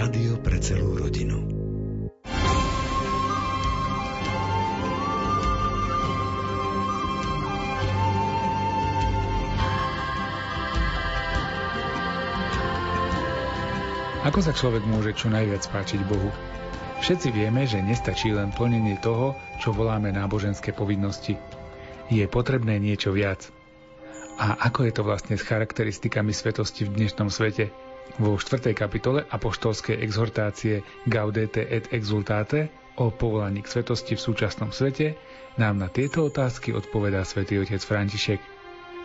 Rádio pre celú rodinu. Ako sa človek môže čo najviac páčiť Bohu? Všetci vieme, že nestačí len plnenie toho, čo voláme náboženské povinnosti. Je potrebné niečo viac. A ako je to vlastne s charakteristikami svetosti v dnešnom svete? Vo 4. kapitole apoštolskej exhortácie Gaudete et exultate o povolaní k svetosti v súčasnom svete nám na tieto otázky odpovedá svätý otec František.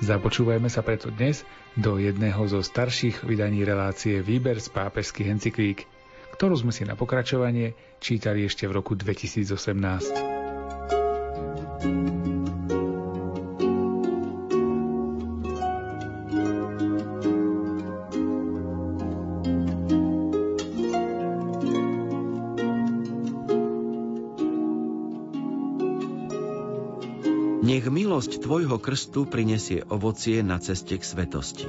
Započúvajme sa preto dnes do jedného zo starších vydaní relácie Výber z pápežských encyklík, ktorú sme si na pokračovanie čítali ešte v roku 2018. milosť Tvojho krstu prinesie ovocie na ceste k svetosti.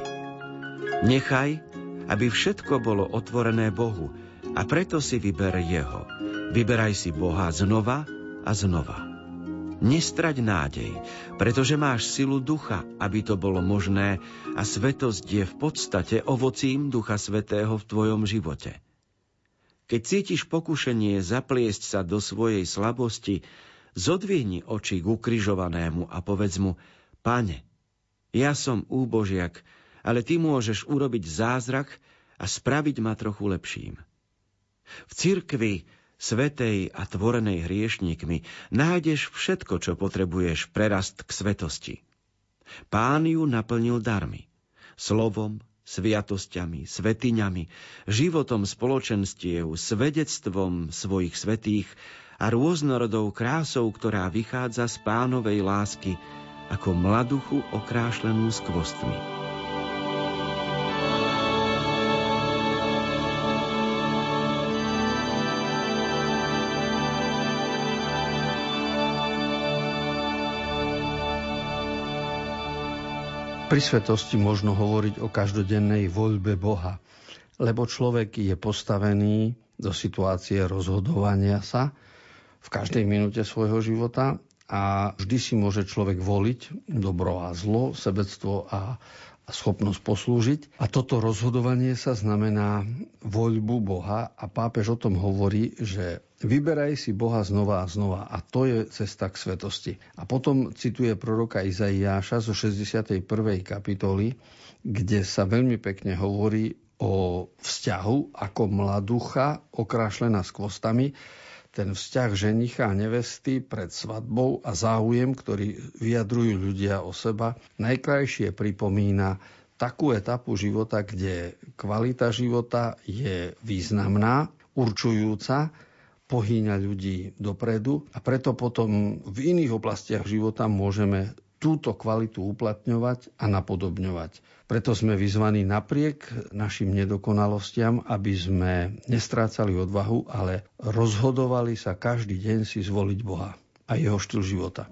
Nechaj, aby všetko bolo otvorené Bohu a preto si vyber Jeho. Vyberaj si Boha znova a znova. Nestrať nádej, pretože máš silu ducha, aby to bolo možné a svetosť je v podstate ovocím Ducha Svetého v tvojom živote. Keď cítiš pokušenie zapliesť sa do svojej slabosti, Zodvihni oči k ukrižovanému a povedz mu, Pane, ja som úbožiak, ale ty môžeš urobiť zázrak a spraviť ma trochu lepším. V cirkvi, svetej a tvorenej hriešnikmi, nájdeš všetko, čo potrebuješ prerast k svetosti. Pán ju naplnil darmi. Slovom, sviatosťami, svetiňami, životom spoločenstiev, svedectvom svojich svetých a rôznorodou krásou, ktorá vychádza z pánovej lásky ako mladuchu okrášlenú skvostmi. Pri svetosti možno hovoriť o každodennej voľbe Boha, lebo človek je postavený do situácie rozhodovania sa, v každej minúte svojho života a vždy si môže človek voliť dobro a zlo, sebectvo a, a schopnosť poslúžiť. A toto rozhodovanie sa znamená voľbu Boha a pápež o tom hovorí, že vyberaj si Boha znova a znova a to je cesta k svetosti. A potom cituje proroka Izaiáša zo 61. kapitoly, kde sa veľmi pekne hovorí o vzťahu ako mladucha okrášlená kvostami, ten vzťah ženicha a nevesty pred svadbou a záujem, ktorý vyjadrujú ľudia o seba, najkrajšie pripomína takú etapu života, kde kvalita života je významná, určujúca, pohýňa ľudí dopredu a preto potom v iných oblastiach života môžeme túto kvalitu uplatňovať a napodobňovať. Preto sme vyzvaní napriek našim nedokonalostiam, aby sme nestrácali odvahu, ale rozhodovali sa každý deň si zvoliť Boha a jeho štýl života.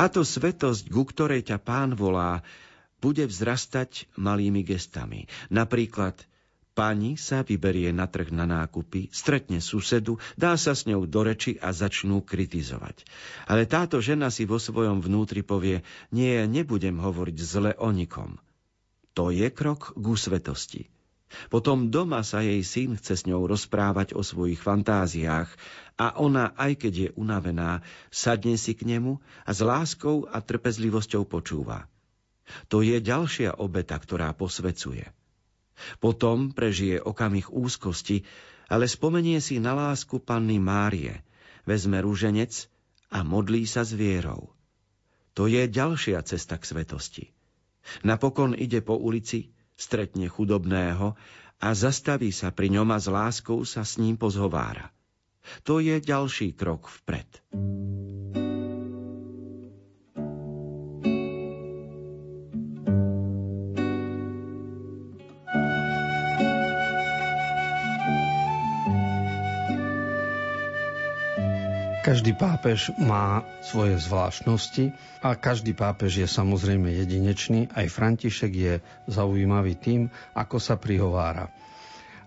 Táto svetosť, ku ktorej ťa pán volá, bude vzrastať malými gestami. Napríklad Pani sa vyberie na trh na nákupy, stretne susedu, dá sa s ňou do reči a začnú kritizovať. Ale táto žena si vo svojom vnútri povie, nie, nebudem hovoriť zle o nikom. To je krok k svetosti. Potom doma sa jej syn chce s ňou rozprávať o svojich fantáziách a ona, aj keď je unavená, sadne si k nemu a s láskou a trpezlivosťou počúva. To je ďalšia obeta, ktorá posvecuje. Potom prežije okamih úzkosti, ale spomenie si na lásku panny Márie, vezme rúženec a modlí sa s vierou. To je ďalšia cesta k svetosti. Napokon ide po ulici, stretne chudobného a zastaví sa pri ňom a s láskou sa s ním pozhovára. To je ďalší krok vpred. Každý pápež má svoje zvláštnosti a každý pápež je samozrejme jedinečný. Aj František je zaujímavý tým, ako sa prihovára.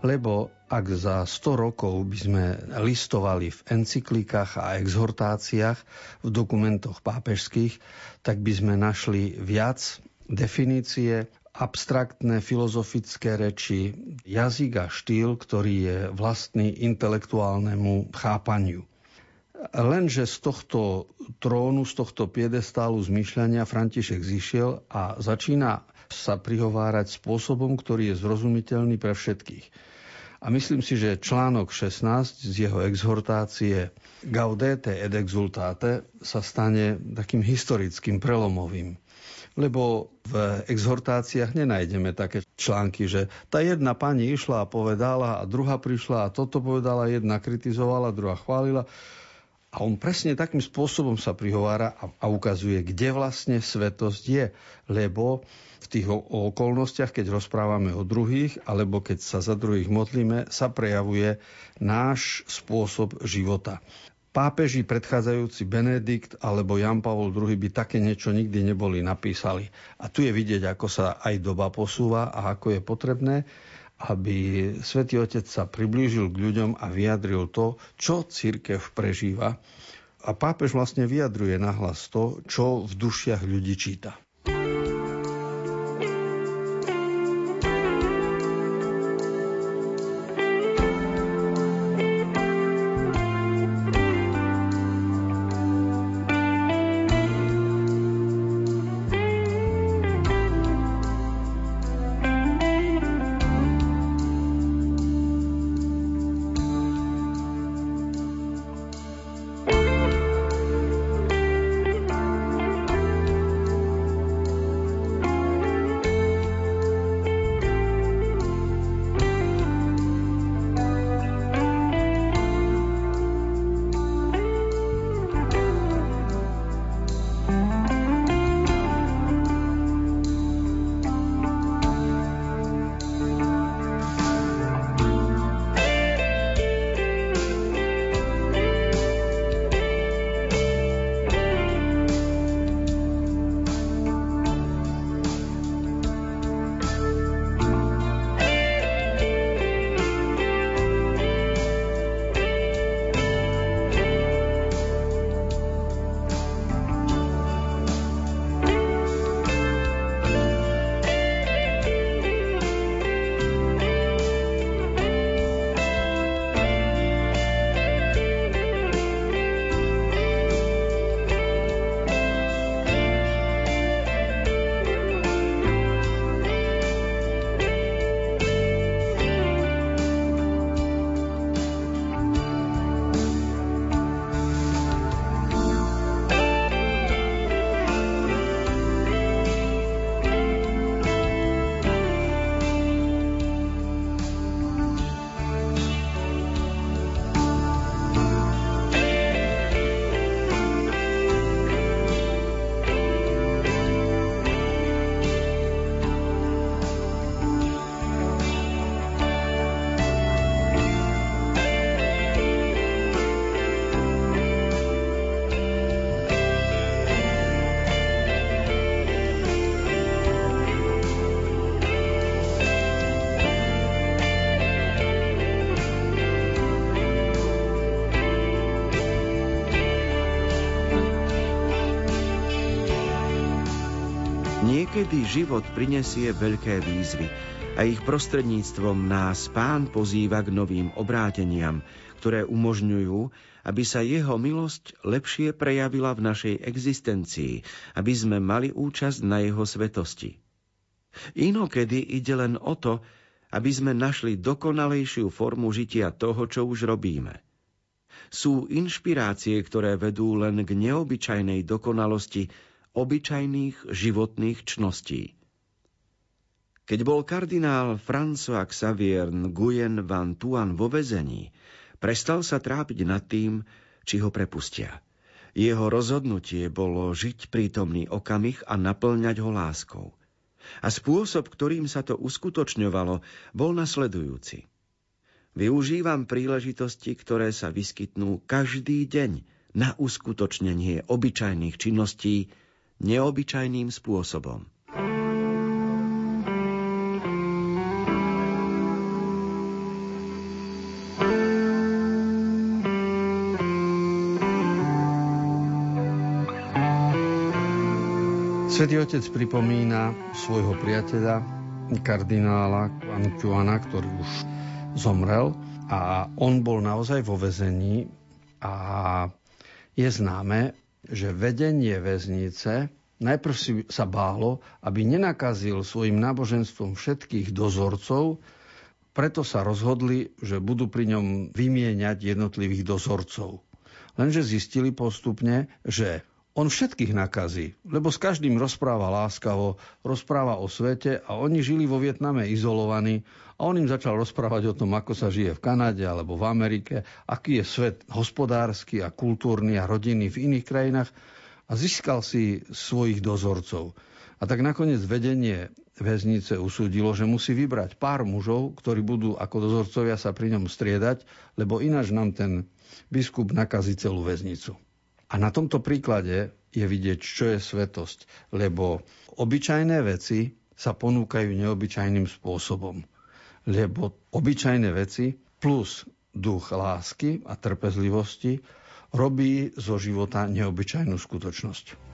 Lebo ak za 100 rokov by sme listovali v encyklikách a exhortáciách, v dokumentoch pápežských, tak by sme našli viac definície, abstraktné filozofické reči, jazyk a štýl, ktorý je vlastný intelektuálnemu chápaniu. Lenže z tohto trónu, z tohto piedestálu zmyšľania František zišiel a začína sa prihovárať spôsobom, ktorý je zrozumiteľný pre všetkých. A myslím si, že článok 16 z jeho exhortácie Gaudete et exultate sa stane takým historickým prelomovým. Lebo v exhortáciách nenájdeme také články, že tá jedna pani išla a povedala a druhá prišla a toto povedala, jedna kritizovala, druhá chválila. A on presne takým spôsobom sa prihovára a, a ukazuje, kde vlastne svetosť je. Lebo v tých okolnostiach, keď rozprávame o druhých, alebo keď sa za druhých modlíme, sa prejavuje náš spôsob života. Pápeži predchádzajúci Benedikt alebo Jan Pavol II by také niečo nikdy neboli napísali. A tu je vidieť, ako sa aj doba posúva a ako je potrebné, aby svätý Otec sa priblížil k ľuďom a vyjadril to, čo církev prežíva. A pápež vlastne vyjadruje nahlas to, čo v dušiach ľudí číta. Niekedy život prinesie veľké výzvy a ich prostredníctvom nás pán pozýva k novým obráteniam, ktoré umožňujú, aby sa jeho milosť lepšie prejavila v našej existencii, aby sme mali účasť na jeho svetosti. Inokedy ide len o to, aby sme našli dokonalejšiu formu žitia toho, čo už robíme. Sú inšpirácie, ktoré vedú len k neobyčajnej dokonalosti obyčajných životných čností. Keď bol kardinál François Xavier Nguyen van Tuan vo vezení, prestal sa trápiť nad tým, či ho prepustia. Jeho rozhodnutie bolo žiť prítomný okamih a naplňať ho láskou – a spôsob, ktorým sa to uskutočňovalo, bol nasledujúci. Využívam príležitosti, ktoré sa vyskytnú každý deň na uskutočnenie obyčajných činností neobyčajným spôsobom. Svetý Otec pripomína svojho priateľa, kardinála Antuana, ktorý už zomrel a on bol naozaj vo vezení a je známe, že vedenie väznice najprv si sa bálo, aby nenakazil svojim náboženstvom všetkých dozorcov, preto sa rozhodli, že budú pri ňom vymieňať jednotlivých dozorcov. Lenže zistili postupne, že on všetkých nakazí, lebo s každým rozpráva láskavo, rozpráva o svete a oni žili vo Vietname izolovaní a on im začal rozprávať o tom, ako sa žije v Kanade alebo v Amerike, aký je svet hospodársky a kultúrny a rodinný v iných krajinách a získal si svojich dozorcov. A tak nakoniec vedenie väznice usúdilo, že musí vybrať pár mužov, ktorí budú ako dozorcovia sa pri ňom striedať, lebo ináč nám ten biskup nakazí celú väznicu. A na tomto príklade je vidieť, čo je svetosť, lebo obyčajné veci sa ponúkajú neobyčajným spôsobom. Lebo obyčajné veci plus duch lásky a trpezlivosti robí zo života neobyčajnú skutočnosť.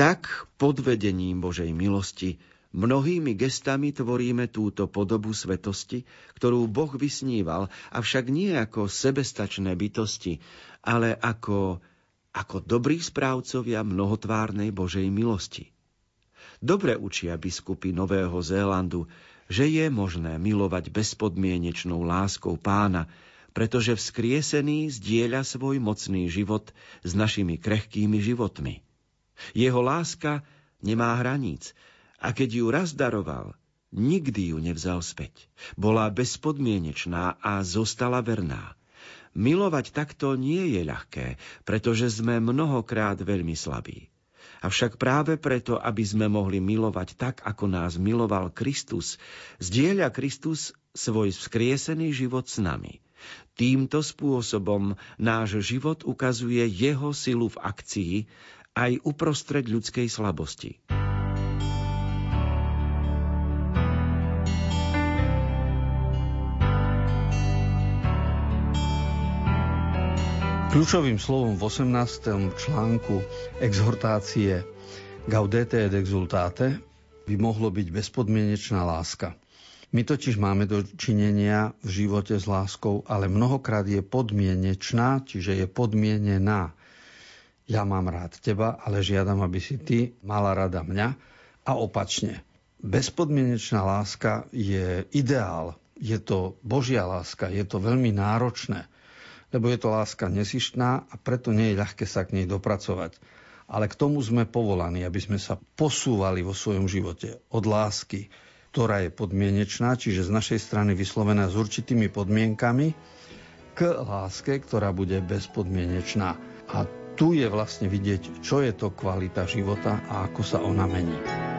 Tak pod vedením Božej milosti mnohými gestami tvoríme túto podobu svetosti, ktorú Boh vysníval, avšak nie ako sebestačné bytosti, ale ako, ako dobrí správcovia mnohotvárnej Božej milosti. Dobre učia biskupy Nového Zélandu, že je možné milovať bezpodmienečnou láskou pána, pretože vzkriesený zdieľa svoj mocný život s našimi krehkými životmi. Jeho láska nemá hraníc a keď ju raz daroval, nikdy ju nevzal späť. Bola bezpodmienečná a zostala verná. Milovať takto nie je ľahké, pretože sme mnohokrát veľmi slabí. Avšak práve preto, aby sme mohli milovať tak, ako nás miloval Kristus, zdieľa Kristus svoj vzkriesený život s nami. Týmto spôsobom náš život ukazuje jeho silu v akcii aj uprostred ľudskej slabosti. Kľúčovým slovom v 18. článku exhortácie Gaudete et exultate by mohlo byť bezpodmienečná láska. My totiž máme dočinenia v živote s láskou, ale mnohokrát je podmienečná, čiže je podmienená. Ja mám rád teba, ale žiadam, aby si ty mala rada mňa a opačne. Bezpodmienečná láska je ideál, je to Božia láska, je to veľmi náročné lebo je to láska nesištná a preto nie je ľahké sa k nej dopracovať. Ale k tomu sme povolaní, aby sme sa posúvali vo svojom živote od lásky, ktorá je podmienečná, čiže z našej strany vyslovená s určitými podmienkami, k láske, ktorá bude bezpodmienečná. A tu je vlastne vidieť, čo je to kvalita života a ako sa ona mení.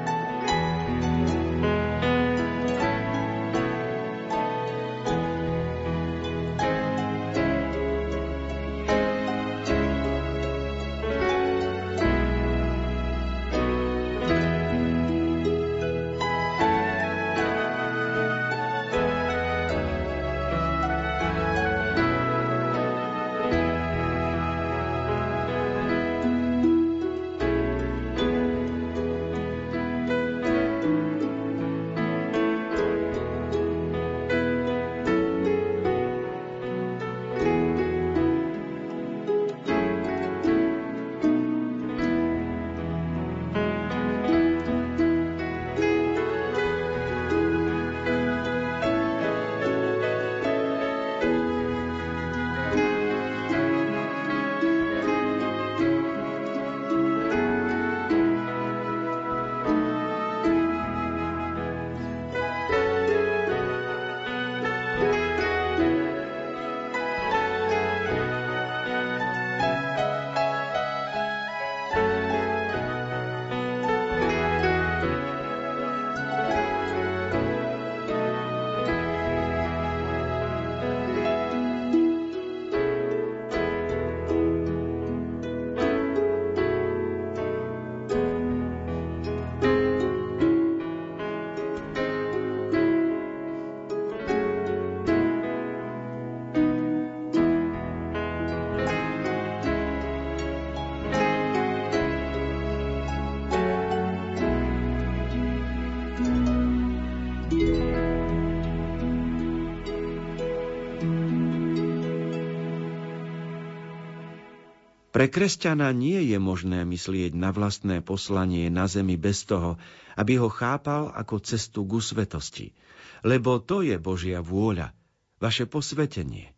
Pre kresťana nie je možné myslieť na vlastné poslanie na zemi bez toho, aby ho chápal ako cestu ku svetosti. Lebo to je Božia vôľa, vaše posvetenie.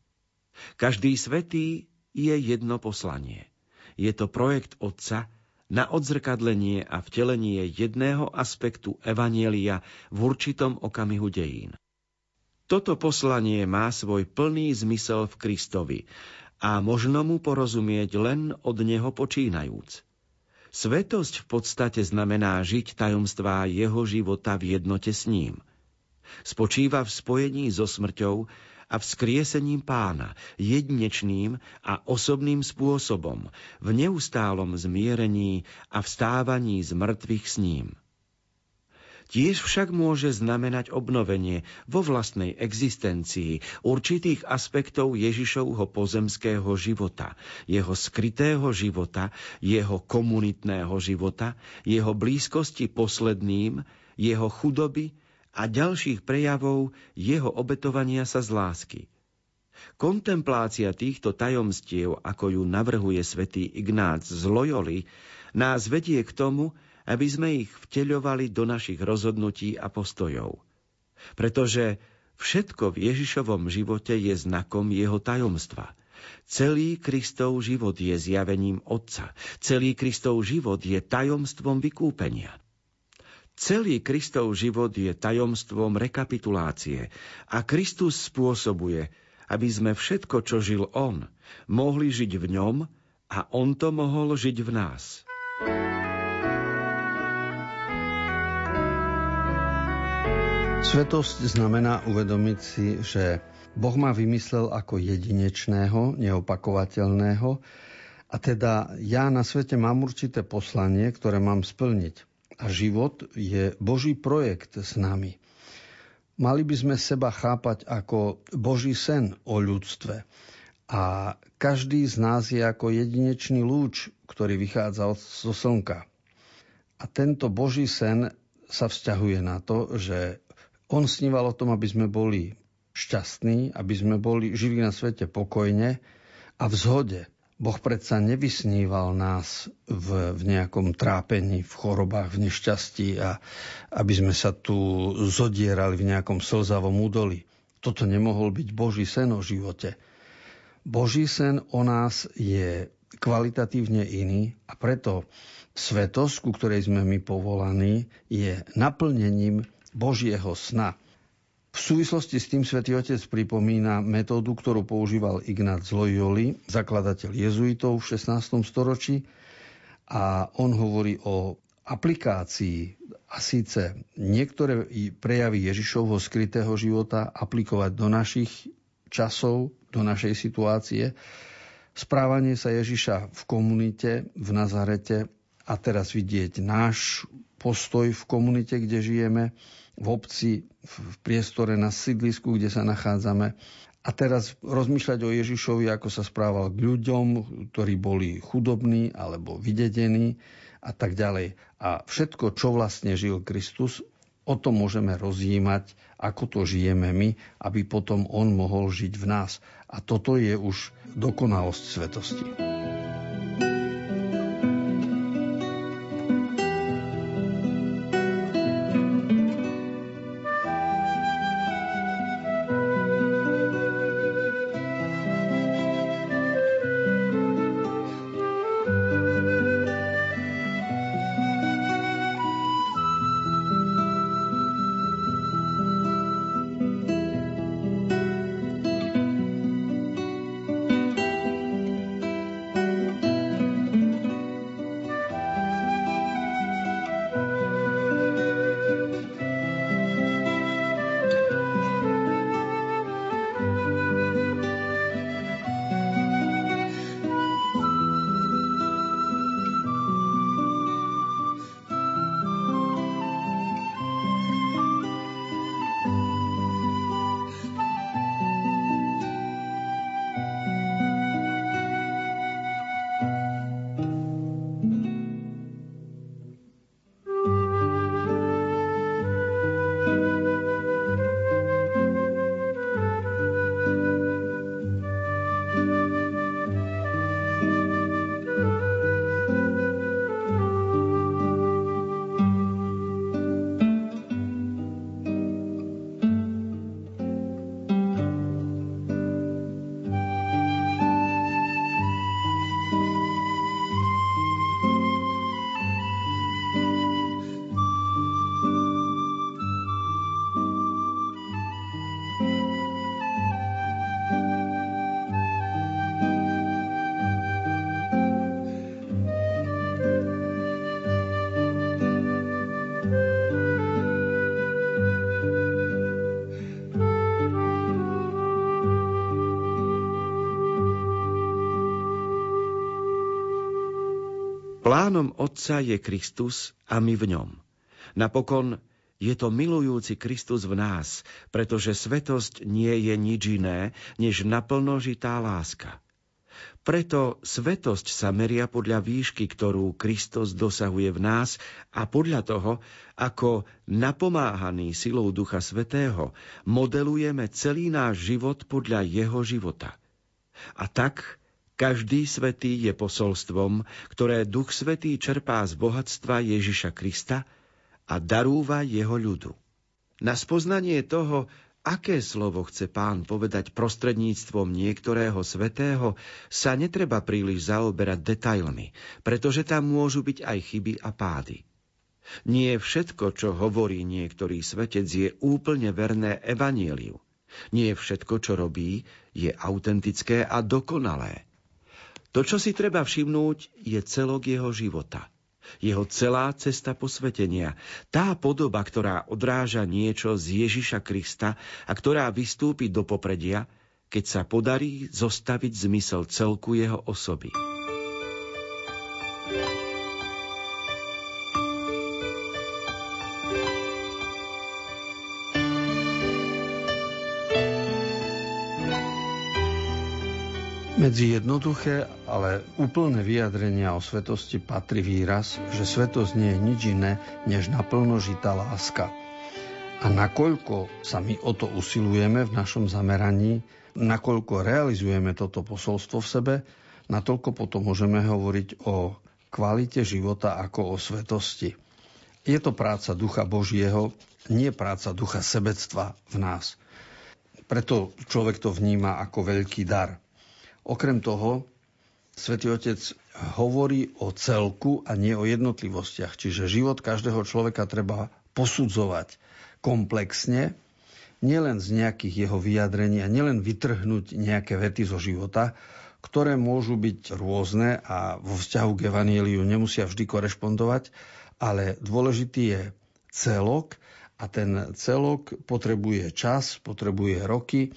Každý svetý je jedno poslanie. Je to projekt Otca na odzrkadlenie a vtelenie jedného aspektu Evanielia v určitom okamihu dejín. Toto poslanie má svoj plný zmysel v Kristovi a možno mu porozumieť len od neho počínajúc. Svetosť v podstate znamená žiť tajomstvá jeho života v jednote s ním. Spočíva v spojení so smrťou a vzkriesením pána, jedinečným a osobným spôsobom, v neustálom zmierení a vstávaní z mŕtvych s ním. Tiež však môže znamenať obnovenie vo vlastnej existencii určitých aspektov Ježišovho pozemského života, jeho skrytého života, jeho komunitného života, jeho blízkosti posledným, jeho chudoby a ďalších prejavov jeho obetovania sa z lásky. Kontemplácia týchto tajomstiev, ako ju navrhuje svätý Ignác z Loyoli, nás vedie k tomu, aby sme ich vteľovali do našich rozhodnutí a postojov. Pretože Všetko v Ježišovom živote je znakom jeho tajomstva. Celý Kristov život je zjavením Otca. Celý Kristov život je tajomstvom vykúpenia. Celý Kristov život je tajomstvom rekapitulácie a Kristus spôsobuje, aby sme všetko, čo žil On, mohli žiť v ňom a On to mohol žiť v nás. Svetosť znamená uvedomiť si, že Boh ma vymyslel ako jedinečného, neopakovateľného a teda ja na svete mám určité poslanie, ktoré mám splniť. A život je Boží projekt s nami. Mali by sme seba chápať ako Boží sen o ľudstve. A každý z nás je ako jedinečný lúč, ktorý vychádza zo slnka. A tento Boží sen sa vzťahuje na to, že on sníval o tom, aby sme boli šťastní, aby sme boli, žili na svete pokojne a v zhode. Boh predsa nevysníval nás v, v nejakom trápení, v chorobách, v nešťastí a aby sme sa tu zodierali v nejakom slzavom údoli. Toto nemohol byť Boží sen o živote. Boží sen o nás je kvalitatívne iný a preto svetosť, ku ktorej sme my povolaní, je naplnením Božieho sna. V súvislosti s tým svätý Otec pripomína metódu, ktorú používal Ignác Loyoli, zakladateľ jezuitov v 16. storočí a on hovorí o aplikácii a síce niektoré prejavy Ježišovho skrytého života aplikovať do našich časov, do našej situácie, správanie sa Ježiša v komunite v Nazarete a teraz vidieť náš postoj v komunite, kde žijeme, v obci, v priestore na sídlisku, kde sa nachádzame. A teraz rozmýšľať o Ježišovi, ako sa správal k ľuďom, ktorí boli chudobní alebo vydedení a tak ďalej. A všetko, čo vlastne žil Kristus, o tom môžeme rozjímať, ako to žijeme my, aby potom on mohol žiť v nás. A toto je už dokonalosť svetosti. Plánom Otca je Kristus a my v ňom. Napokon je to milujúci Kristus v nás, pretože svetosť nie je nič iné, než naplnožitá láska. Preto svetosť sa meria podľa výšky, ktorú Kristus dosahuje v nás a podľa toho, ako napomáhaný silou Ducha Svetého modelujeme celý náš život podľa jeho života. A tak každý svetý je posolstvom, ktoré Duch Svetý čerpá z bohatstva Ježiša Krista a darúva jeho ľudu. Na spoznanie toho, aké slovo chce pán povedať prostredníctvom niektorého svetého, sa netreba príliš zaoberať detailmi, pretože tam môžu byť aj chyby a pády. Nie všetko, čo hovorí niektorý svetec, je úplne verné evanieliu. Nie všetko, čo robí, je autentické a dokonalé. To, čo si treba všimnúť, je celok jeho života – jeho celá cesta posvetenia, tá podoba, ktorá odráža niečo z Ježiša Krista a ktorá vystúpi do popredia, keď sa podarí zostaviť zmysel celku jeho osoby. Medzi jednoduché, ale úplné vyjadrenia o svetosti patrí výraz, že svetosť nie je nič iné, než naplno žitá láska. A nakoľko sa my o to usilujeme v našom zameraní, nakoľko realizujeme toto posolstvo v sebe, natoľko potom môžeme hovoriť o kvalite života ako o svetosti. Je to práca Ducha Božieho, nie práca Ducha sebectva v nás. Preto človek to vníma ako veľký dar – Okrem toho, Svetý Otec hovorí o celku a nie o jednotlivostiach. Čiže život každého človeka treba posudzovať komplexne, nielen z nejakých jeho vyjadrení a nielen vytrhnúť nejaké vety zo života, ktoré môžu byť rôzne a vo vzťahu k Evangeliu nemusia vždy korešpondovať, ale dôležitý je celok a ten celok potrebuje čas, potrebuje roky,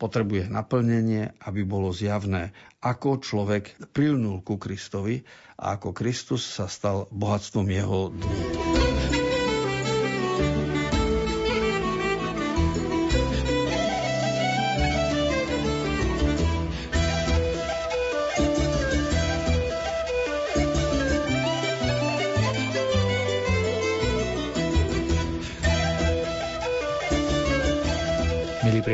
potrebuje naplnenie, aby bolo zjavné, ako človek prilnul ku Kristovi a ako Kristus sa stal bohatstvom jeho dní.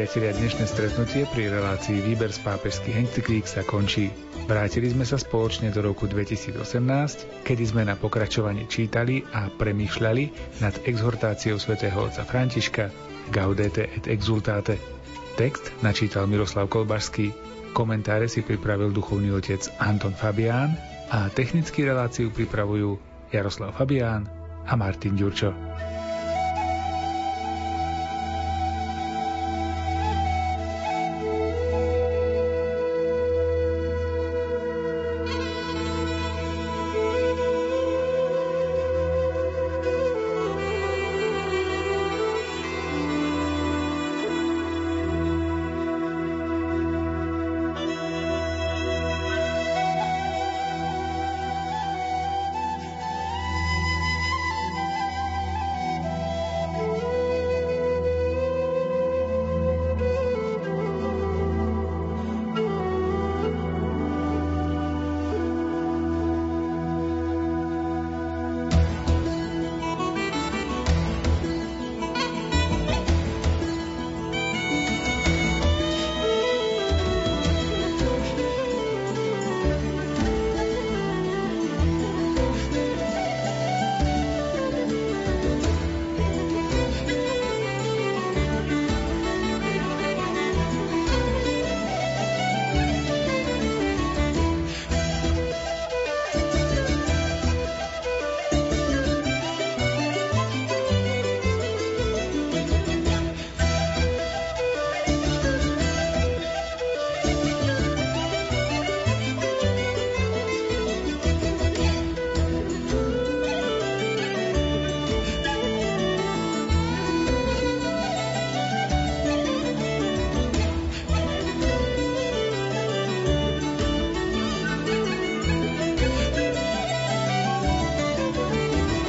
Priatelia, dnešné stretnutie pri relácii Výber z pápežských encyklík sa končí. Vrátili sme sa spoločne do roku 2018, kedy sme na pokračovanie čítali a premýšľali nad exhortáciou svätého otca Františka Gaudete et exultate. Text načítal Miroslav Kolbašský, komentáre si pripravil duchovný otec Anton Fabián a technický reláciu pripravujú Jaroslav Fabián a Martin Ďurčo.